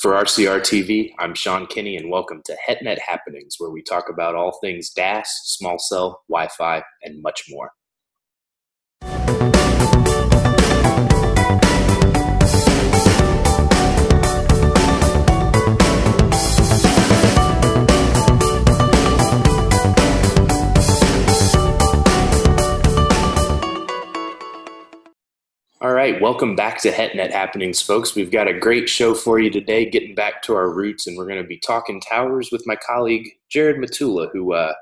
For RCR TV, I'm Sean Kinney, and welcome to HetNet Happenings, where we talk about all things DAS, small cell, Wi Fi, and much more. Right, welcome back to HetNet Happenings, folks. We've got a great show for you today, getting back to our roots, and we're going to be talking towers with my colleague Jared Matula, who, uh,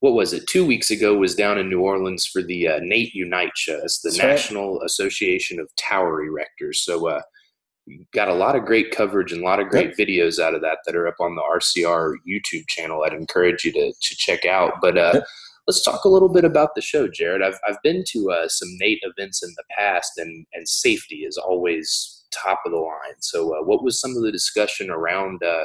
what was it, two weeks ago was down in New Orleans for the uh, NATE Unite show. It's the That's National right. Association of Tower Erectors. So, uh, got a lot of great coverage and a lot of great yep. videos out of that that are up on the RCR YouTube channel. I'd encourage you to, to check out. But uh, yep let's talk a little bit about the show, Jared. I've I've been to uh, some NATE events in the past, and and safety is always top of the line. So, uh, what was some of the discussion around uh,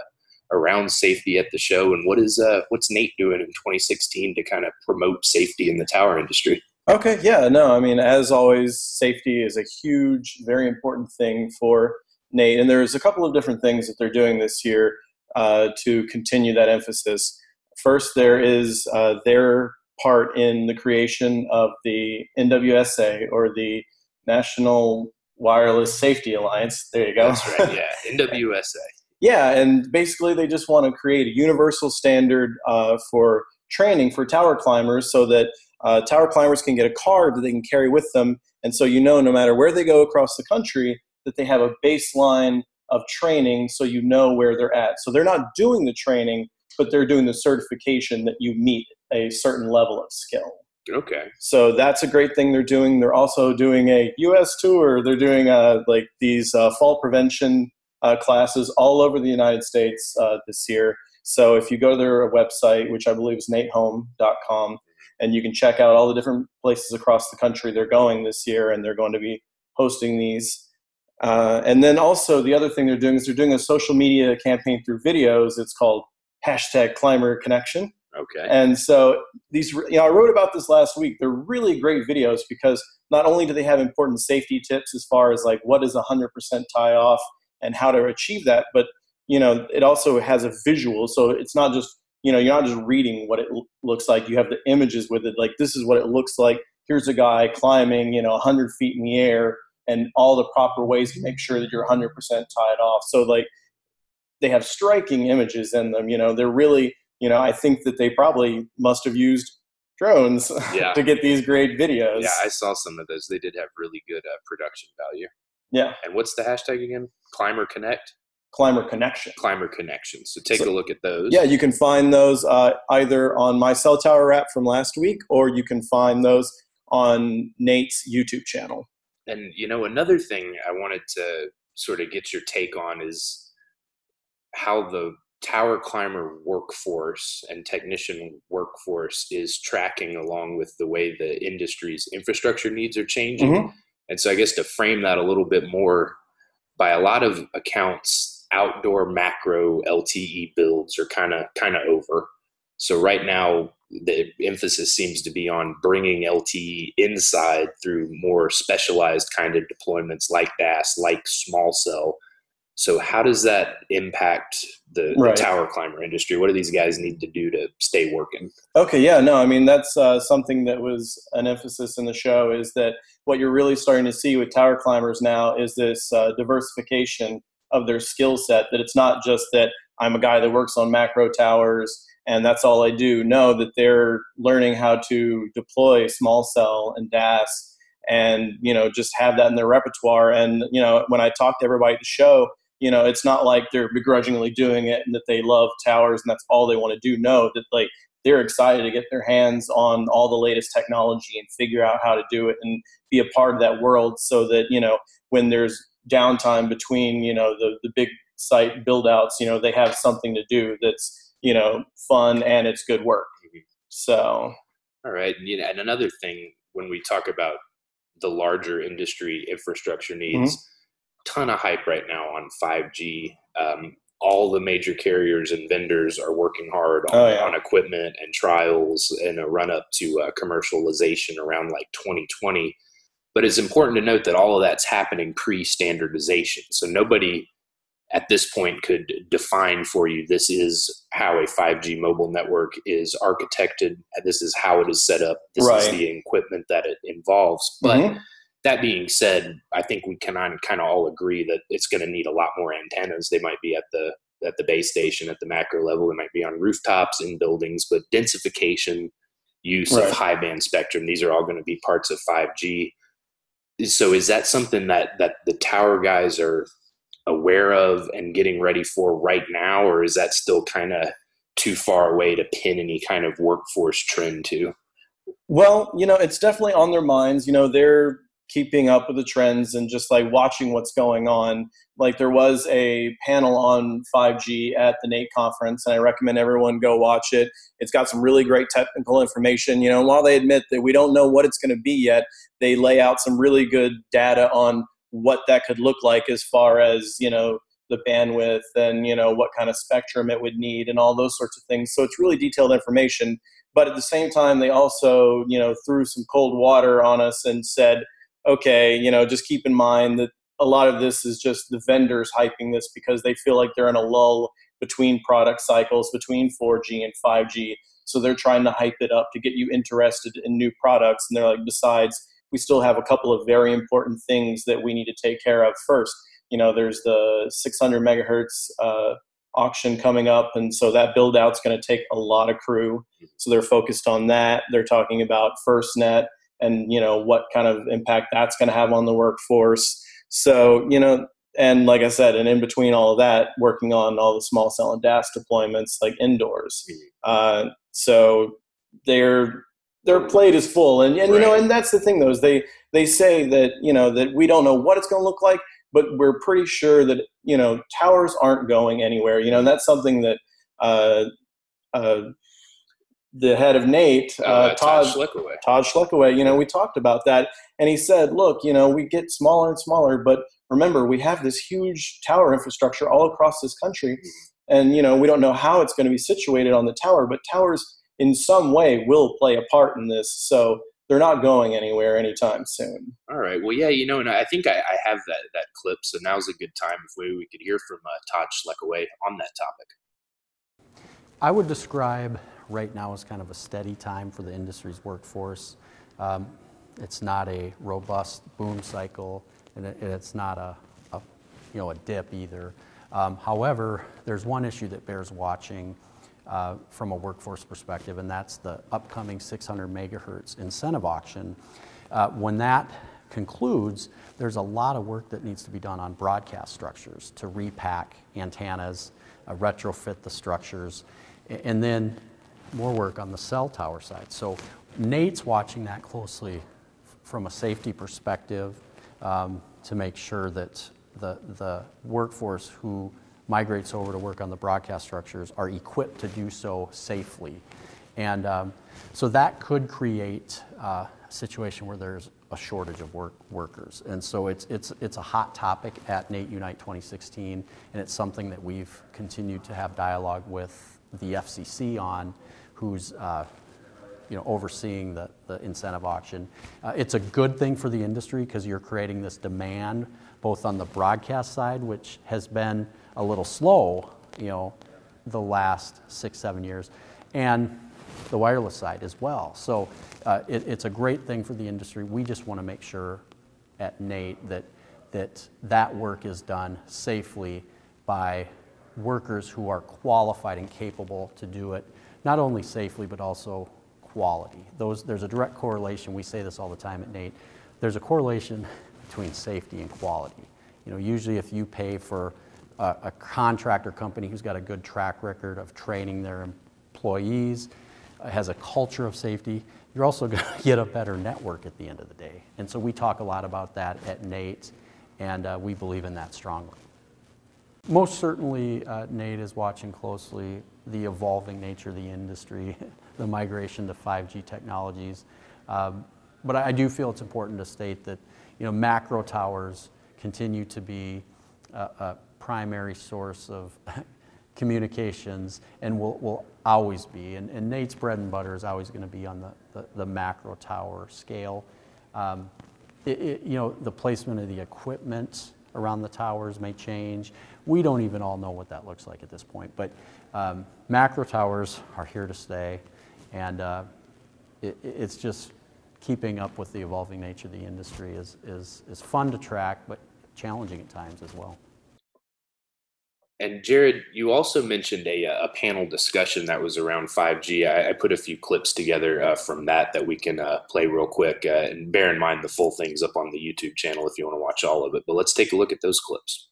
around safety at the show, and what is uh, what's NATE doing in 2016 to kind of promote safety in the tower industry? Okay, yeah, no, I mean, as always, safety is a huge, very important thing for NATE, and there's a couple of different things that they're doing this year uh, to continue that emphasis. First, there is uh, their part in the creation of the NWSA or the National Wireless Safety Alliance. There you go. That's right. Yeah, NWSA. yeah, and basically they just want to create a universal standard uh, for training for tower climbers, so that uh, tower climbers can get a card that they can carry with them, and so you know no matter where they go across the country that they have a baseline of training, so you know where they're at. So they're not doing the training, but they're doing the certification that you meet a certain level of skill. Okay. So that's a great thing they're doing. They're also doing a U.S. tour. They're doing uh, like these uh, fall prevention uh, classes all over the United States uh, this year. So if you go to their website, which I believe is natehome.com, and you can check out all the different places across the country they're going this year, and they're going to be hosting these. Uh, and then also the other thing they're doing is they're doing a social media campaign through videos. It's called hashtag Climber Connection Okay. And so these, you know, I wrote about this last week. They're really great videos because not only do they have important safety tips as far as like what is a 100% tie off and how to achieve that, but you know, it also has a visual. So it's not just, you know, you're not just reading what it looks like. You have the images with it. Like this is what it looks like. Here's a guy climbing, you know, 100 feet in the air and all the proper ways to make sure that you're 100% tied off. So like they have striking images in them. You know, they're really you know, I think that they probably must have used drones yeah. to get these great videos. Yeah, I saw some of those. They did have really good uh, production value. Yeah. And what's the hashtag again? Climber Connect? Climber Connection. Climber Connection. So take so, a look at those. Yeah, you can find those uh, either on my cell tower app from last week, or you can find those on Nate's YouTube channel. And you know, another thing I wanted to sort of get your take on is how the tower climber workforce and technician workforce is tracking along with the way the industry's infrastructure needs are changing. Mm-hmm. And so, I guess to frame that a little bit more, by a lot of accounts, outdoor macro LTE builds are kind of kind of over. So right now, the emphasis seems to be on bringing LTE inside through more specialized kind of deployments like DAS, like small cell, so how does that impact the, right. the, tower climber industry? What do these guys need to do to stay working? Okay, yeah, no, I mean that's uh, something that was an emphasis in the show is that what you're really starting to see with tower climbers now is this uh, diversification of their skill set. That it's not just that I'm a guy that works on macro towers and that's all I do. No, that they're learning how to deploy small cell and DAS and you know just have that in their repertoire. And you know when I talk to everybody at the show you know it's not like they're begrudgingly doing it and that they love towers and that's all they want to do. No that like they're excited to get their hands on all the latest technology and figure out how to do it and be a part of that world so that you know when there's downtime between you know the, the big site build outs you know they have something to do that's you know fun and it's good work. Mm-hmm. so. All right and, you know, and another thing when we talk about the larger industry infrastructure needs mm-hmm ton of hype right now on 5G. Um, all the major carriers and vendors are working hard on, oh, yeah. on equipment and trials in a run up to uh, commercialization around like 2020. But it's important to note that all of that's happening pre standardization. So nobody at this point could define for you this is how a 5G mobile network is architected, this is how it is set up, this right. is the equipment that it involves. But mm-hmm. That being said, I think we can kind of all agree that it's going to need a lot more antennas. They might be at the at the base station at the macro level, they might be on rooftops in buildings, but densification, use right. of high band spectrum, these are all going to be parts of 5G. So is that something that that the tower guys are aware of and getting ready for right now, or is that still kind of too far away to pin any kind of workforce trend to? Well, you know, it's definitely on their minds. You know, they're keeping up with the trends and just like watching what's going on. Like there was a panel on 5G at the NATE conference, and I recommend everyone go watch it. It's got some really great technical information. You know, while they admit that we don't know what it's going to be yet, they lay out some really good data on what that could look like as far as you know the bandwidth and you know what kind of spectrum it would need and all those sorts of things so it's really detailed information but at the same time they also you know threw some cold water on us and said okay you know just keep in mind that a lot of this is just the vendors hyping this because they feel like they're in a lull between product cycles between 4g and 5g so they're trying to hype it up to get you interested in new products and they're like besides we still have a couple of very important things that we need to take care of first. You know, there's the 600 megahertz uh, auction coming up, and so that build out's going to take a lot of crew. So they're focused on that. They're talking about FirstNet and you know what kind of impact that's going to have on the workforce. So you know, and like I said, and in between all of that, working on all the small cell and DAS deployments like indoors. Mm-hmm. Uh, so they're their plate is full and, and right. you know and that's the thing though is they they say that you know that we don't know what it's going to look like but we're pretty sure that you know towers aren't going anywhere you know and that's something that uh, uh, the head of NATE, uh, uh, Todd, Todd Schlekeway. Todd Schlekeway, you know, we talked about that, and he said, "Look, you know, we get smaller and smaller, but remember, we have this huge tower infrastructure all across this country, mm-hmm. and you know, we don't know how it's going to be situated on the tower, but towers in some way will play a part in this. So they're not going anywhere anytime soon. All right. Well, yeah, you know, and I think I, I have that that clip, so now's a good time if we, we could hear from uh, Todd Schlekeway on that topic. I would describe right now is kind of a steady time for the industry's workforce. Um, it's not a robust boom cycle, and it, it's not a, a, you know a dip either. Um, however, there's one issue that bears watching uh, from a workforce perspective, and that's the upcoming 600 megahertz incentive auction. Uh, when that concludes, there's a lot of work that needs to be done on broadcast structures to repack antennas, uh, retrofit the structures, and then more work on the cell tower side. So NATE's watching that closely from a safety perspective um, to make sure that the, the workforce who migrates over to work on the broadcast structures are equipped to do so safely. And um, so that could create uh, a situation where there's a shortage of work, workers. And so it's, it's, it's a hot topic at NATE Unite 2016, and it's something that we've continued to have dialogue with the FCC on, who's uh, you know, overseeing the, the incentive auction. Uh, it's a good thing for the industry because you're creating this demand both on the broadcast side, which has been a little slow, you know, the last six, seven years, and the wireless side as well. So uh, it, it's a great thing for the industry. We just want to make sure at NATE that that that work is done safely by workers who are qualified and capable to do it, not only safely but also quality. Those, there's a direct correlation. We say this all the time at NATE. There's a correlation between safety and quality. You know, usually if you pay for a, a contractor company who's got a good track record of training their employees, uh, has a culture of safety, you're also going to get a better network at the end of the day. And so we talk a lot about that at NATE, and uh, we believe in that strongly. Most certainly, uh, NATE is watching closely the evolving nature of the industry, the migration to 5G technologies. Um, but I do feel it's important to state that you know, macro towers continue to be a, a primary source of communications and will, will always be. And, and, NATE's bread and butter is always going to be on the, the, the macro tower scale. Um, it, it, you know, the placement of the equipment around the towers may change. We don't even all know what that looks like at this point. But um, macro towers are here to stay, and uh, it, it's just keeping up with the evolving nature of the industry is, is, is fun to track, but challenging at times as well. And Jared, you also mentioned a, a panel discussion that was around 5G. I, I put a few clips together uh, from that that we can uh, play real quick. Uh, and bear in mind, the full thing's up on the YouTube channel if you want to watch all of it. But let's take a look at those clips.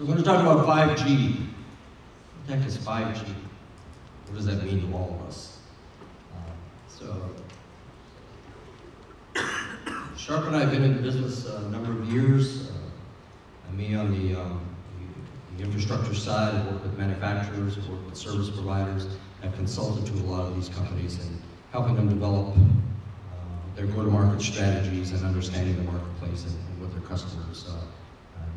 So we're going to talk about 5G. What the heck is 5G? What does that mean to all of us? Uh, so, Sharp and I have been in the business a number of years. Uh, me on the, um, the, infrastructure side, I work with manufacturers, I work with service providers, I've consulted to a lot of these companies and helping them develop uh, their go-to-market strategies and understanding the marketplace and, and what their customers uh,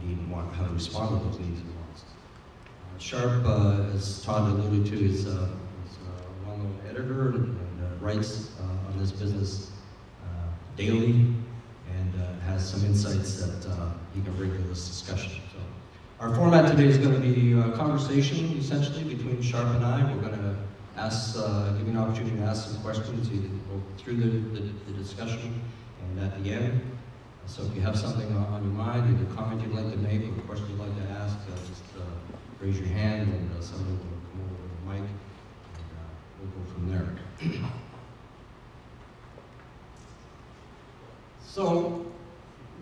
uh want, how to respond to those needs and wants. Uh, Sharp, uh, as Todd alluded to, is, is a well-known editor and, and writes on this business daily and has some insights that he can bring to this discussion. So our format today is going to be a conversation, essentially, between Sharp and I. We're going to ask, uh, give you an opportunity to ask some questions through the, the, the, discussion and at the end. So if you have something on your mind, either a comment you'd like to make or a question you'd like to ask, uh, just uh, raise your hand and uh, someone will come over to the mic and uh, we'll go from there. so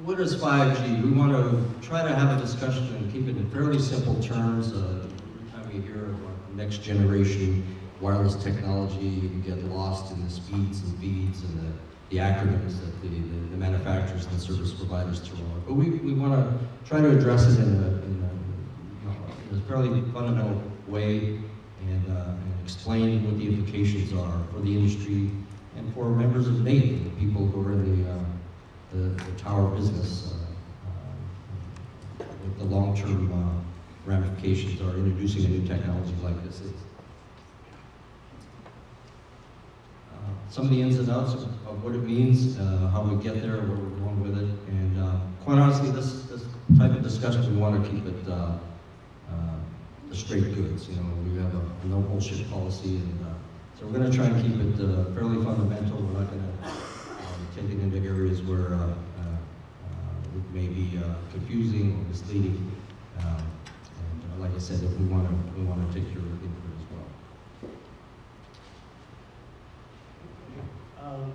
what is 5G? We want to try to have a discussion and keep it in fairly simple terms. Uh, every time you hear about next generation wireless technology, you get lost in the speeds and feeds and the, the acronyms that the, the, the, manufacturers and the service providers throw out. But we, we want to try to address it in a, in a, in a fairly fundamental way and, uh, and, explain what the implications are for the industry and for members of NATE, the people who are in the uh, the, the tower business uh, uh, with the long-term uh, ramifications are introducing a new technology like this is. Some of the ins and outs of, what it means, uh, how we get there, where we're going with it, and uh, quite honestly, this, this type of discussion, we want to keep it uh, the straight goods. You know, we have a, no bullshit policy, and so we're going to try and keep it fairly fundamental. We're not going to taken into areas where uh, uh, it may be uh, confusing or misleading. Um, and like I said, if we want to, we want to take your input as well. Um,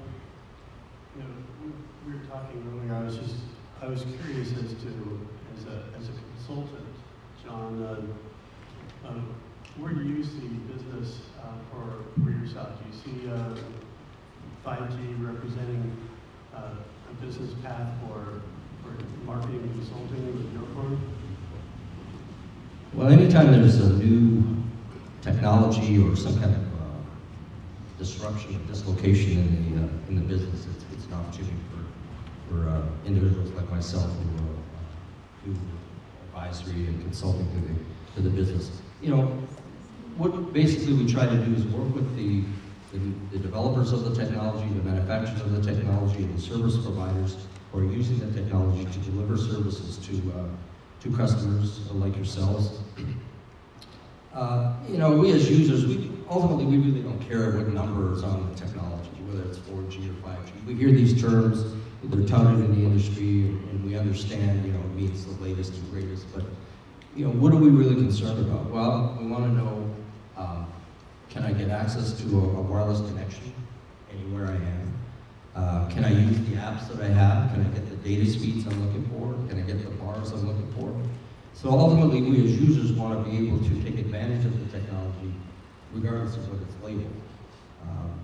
you know, we, we, were talking earlier. I was just, I was curious as to, as a, as a consultant, John, uh, uh, where do you see business uh, for, for yourself? Do you see 5G representing uh, a business path for, for marketing and consulting with your firm? Well, anytime there's a new technology or some kind of uh, disruption or dislocation in the, uh, in the business, it's, it's an opportunity for, for uh, individuals like myself who uh, do advisory and consulting to the, to the business. You know, what basically we try to do is work with the the, the developers of the technology, the manufacturers of the technology, and the service providers who are using the technology to deliver services to, uh, to customers like yourselves. Uh, you know, we as users, we ultimately we really don't care what number is on the technology, whether it's 4G or 5G. We hear these terms, they're touted in the industry, and we understand, you know, it means the latest and greatest, but, you know, what are we really concerned about? Well, we want to know um, can I get access to a, a wireless connection anywhere I am? Uh, can I use the apps that I have? Can I get the data speeds I'm looking for? Can I get the bars I'm looking for? So ultimately, we as users want to be able to take advantage of the technology regardless of what it's labeled. Um,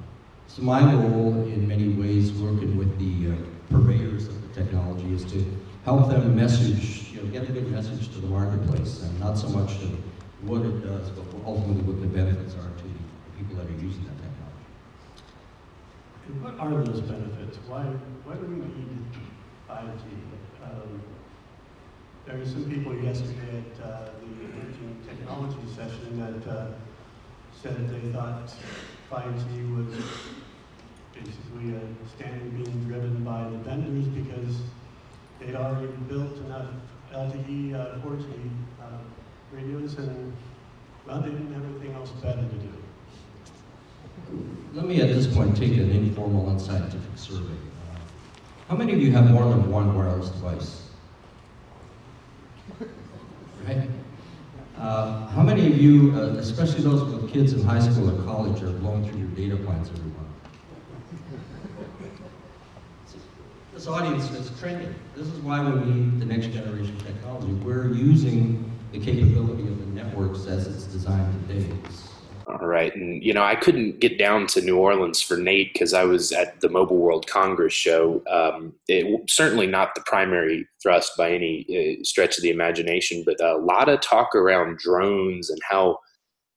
so my role in many ways working with the uh, purveyors of the technology is to help them message, you know, get a good message to the marketplace, and not so much to what it does, but ultimately what the benefits are to the people that are using that technology. And what are those benefits? Why, why do we need 5G? Um, there were some people yesterday at uh, the emerging technology session that uh, said they thought 5G was basically a standard being driven by the vendors because they'd already built enough LTE, uh, 4G uh, radios, and well, they didn't have anything else better to do. Let me at this point take an informal unscientific survey. Uh, how many of you have more than one wireless device? Right? Uh, how many of you, uh, especially those with kids in high school or college, are blowing through your data plans every month? This audience is trending. This is why we need the next generation technology. We're using the capability of the networks as it's designed today. All right. And, you know, I couldn't get down to New Orleans for Nate because I was at the Mobile World Congress show. Um, it certainly not the primary thrust by any uh, stretch of the imagination, but a lot of talk around drones and how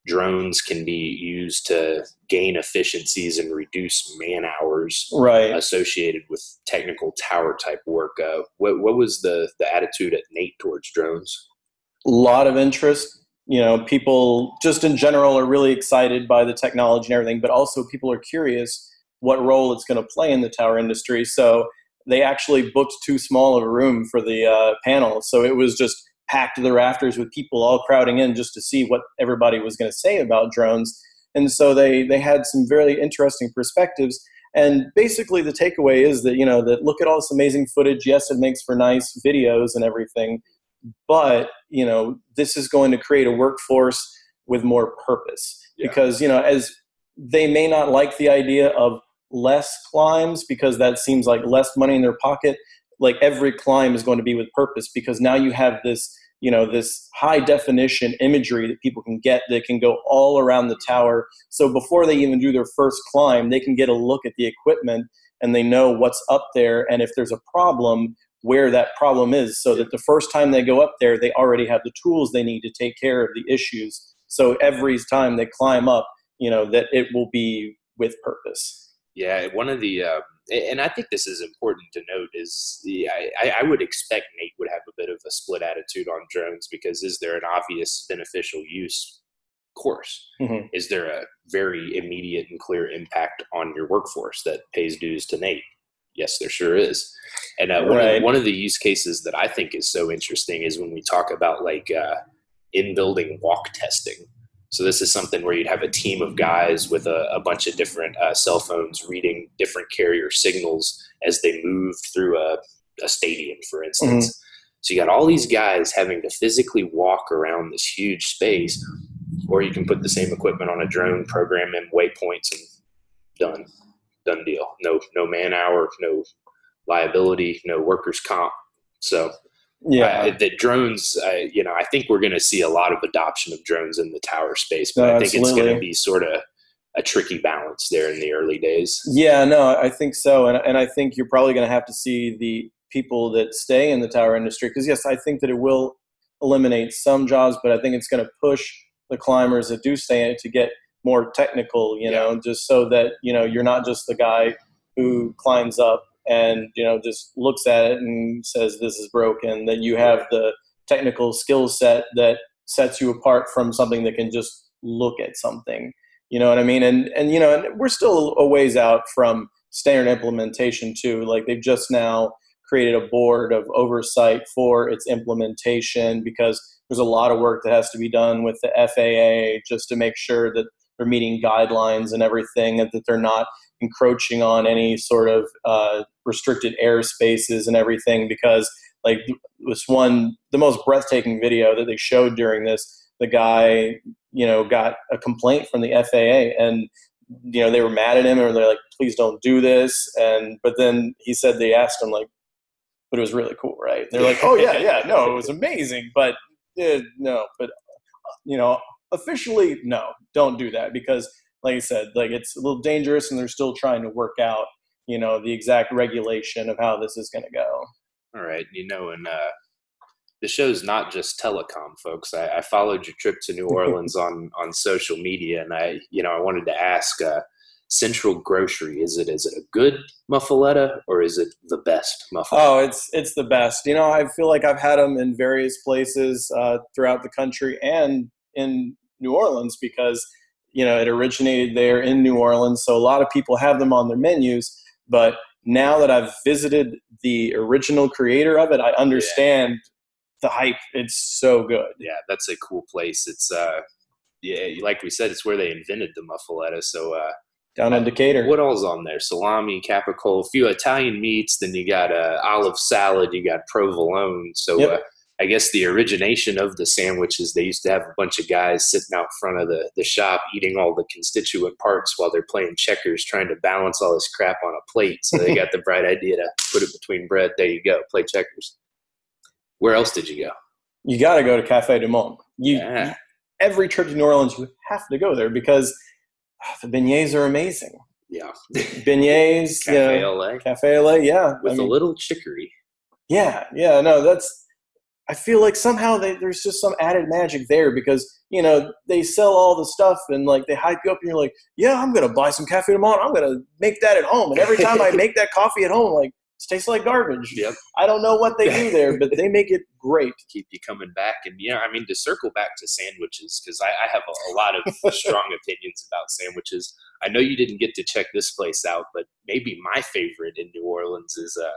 drones can be used to gain efficiencies and reduce man hours right. associated with technical tower type work. Uh, what, what was the, the attitude at Nate towards drones? A lot of interest you know people just in general are really excited by the technology and everything but also people are curious what role it's going to play in the tower industry. So they actually booked too small of a room for the uh, panel. So it was just packed to the rafters with people all crowding in just to see what everybody was going to say about drones. And so they they had some very interesting perspectives. And basically the takeaway is that you know that look at all this amazing footage. Yes it makes for nice videos and everything but you know this is going to create a workforce with more purpose. Yeah. because you know as they may not like the idea of less climbs because that seems like less money in their pocket like every climb is going to be with purpose because now you have this you know this high definition imagery that people can get that can go all around the tower. So before they even do their first climb they can get a look at the equipment and they know what's up there. And if there's a problem where that problem is so that the first time they go up there, they already have the tools they need to take care of the issues. So every time they climb up, you know, that it will be with purpose. Yeah, one of the, uh, and I think this is important to note, is the I, I would expect Nate would have a bit of a split attitude on drones because is there an obvious beneficial use? course mm-hmm. is there a very immediate and clear impact on your workforce that pays dues to nate yes, there sure is. And uh, one, right. of, one of the use cases that I think is so interesting is when we talk about like uh, in building walk testing. So this is something where you'd have a team of guys with a, a bunch of different uh, cell phones reading different carrier signals as they move through a, a stadium, for instance. Mm-hmm. So you got all these guys having to physically walk around this huge space, or you can put the same equipment on a drone, program in waypoints, and done done deal. No no man hour, no liability, no workers comp. So yeah, uh, the drones. Uh, you know, I think we're going to see a lot of adoption of drones in the tower space, but no, I think absolutely. it's going to be sort of a tricky balance there in the early days. Yeah, no, I think so, and and I think you're probably going to have to see the people that stay in the tower industry because yes, I think that it will eliminate some jobs, but I think it's going to push the climbers that do stay in it to get more technical, you know, just so that, you know, you're not just the guy who climbs up and, you know, just looks at it and says this is broken, that you have the technical skill set that sets you apart from something that can just look at something. You know what I mean? And and you know, and we're still a ways out from standard implementation too. Like they've just now created a board of oversight for its implementation because there's a lot of work that has to be done with the FAA just to make sure that they're meeting guidelines and everything, and that they're not encroaching on any sort of uh, restricted airspaces and everything. Because like this one, the most breathtaking video that they showed during this, the guy, you know, got a complaint from the FAA, and you know they were mad at him, or they're like, "Please don't do this." And but then he said they asked him like, "But it was really cool, right?" They're like, "Oh yeah, yeah, no, it was amazing, but." Eh, no, but you know, officially, no, don't do that because, like I said, like it's a little dangerous, and they're still trying to work out, you know, the exact regulation of how this is going to go. All right, you know, and uh, the show's not just telecom, folks. I, I followed your trip to New Orleans on on social media, and I, you know, I wanted to ask. Uh, Central Grocery? Is it is it a good muffaletta or is it the best muffaletta? Oh, it's it's the best. You know, I feel like I've had them in various places uh, throughout the country and in New Orleans because you know it originated there in New Orleans. So a lot of people have them on their menus. But now that I've visited the original creator of it, I understand the hype. It's so good. Yeah, that's a cool place. It's uh, yeah, like we said, it's where they invented the muffaletta. So uh, down in Decatur. What all's on there? Salami, capicola, a few Italian meats. Then you got uh, olive salad. You got provolone. So Yep. uh, I guess the origination of the sandwiches, they used to have a bunch of guys sitting out front of the, the shop eating all the constituent parts while they're playing checkers, trying to balance all this crap on a plate. So they got the bright idea to put it between bread. There you go, play checkers. Where else did you go? You got to go to Cafe du Monde. You, Yeah. every trip to New Orleans, you have to go there because ah, the beignets are amazing. Yeah, Beignets, Cafe yeah, LA Cafe LA, yeah. with I a mean, little chicory. Yeah, yeah, no, that's. I feel like somehow they, there's just some added magic there because you know they sell all the stuff and like they hype you up and you're like, yeah, I'm gonna buy some Cafe tomorrow. I'm gonna make that at home. And every time I make that coffee at home, like it tastes like garbage. Yep. I don't know what they do there, but they make it great. To keep you coming back. And yeah, I mean to circle back to sandwiches because I, I have a, a lot of strong opinions about sandwiches. I know you didn't get to check this place out, but maybe my favorite in New Orleans is a,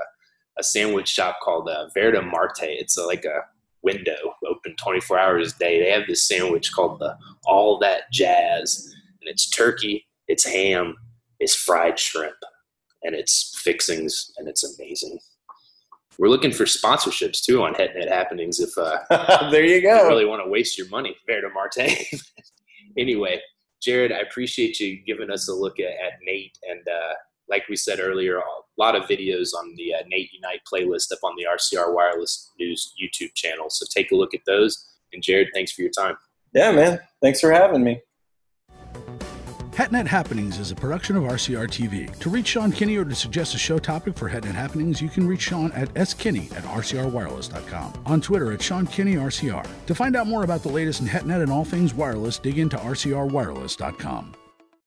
a sandwich shop called uh, Verti Marte. It's a, like a window open 24 hours a day. They have this sandwich called the All That Jazz, and it's turkey, it's ham, it's fried shrimp, and it's fixings, and it's amazing. We're looking for sponsorships too on HetNet Happenings if uh, there you you go. really want to waste your money, Verti Marte. anyway, Jared, I appreciate you giving us a look at, at Nate. And uh, like we said earlier, a lot of videos on the uh, Nate Unite playlist up on the RCR Wireless News YouTube channel. So take a look at those. And Jared, thanks for your time. Yeah, man. Thanks for having me. HetNet Happenings is a production of RCR TV. To reach Sean Kinney or to suggest a show topic for HetNet Happenings, you can reach Sean at skinney at rcrwireless.com. On Twitter at Sean Kinney RCR. To find out more about the latest in HetNet and all things wireless, dig into rcrwireless.com.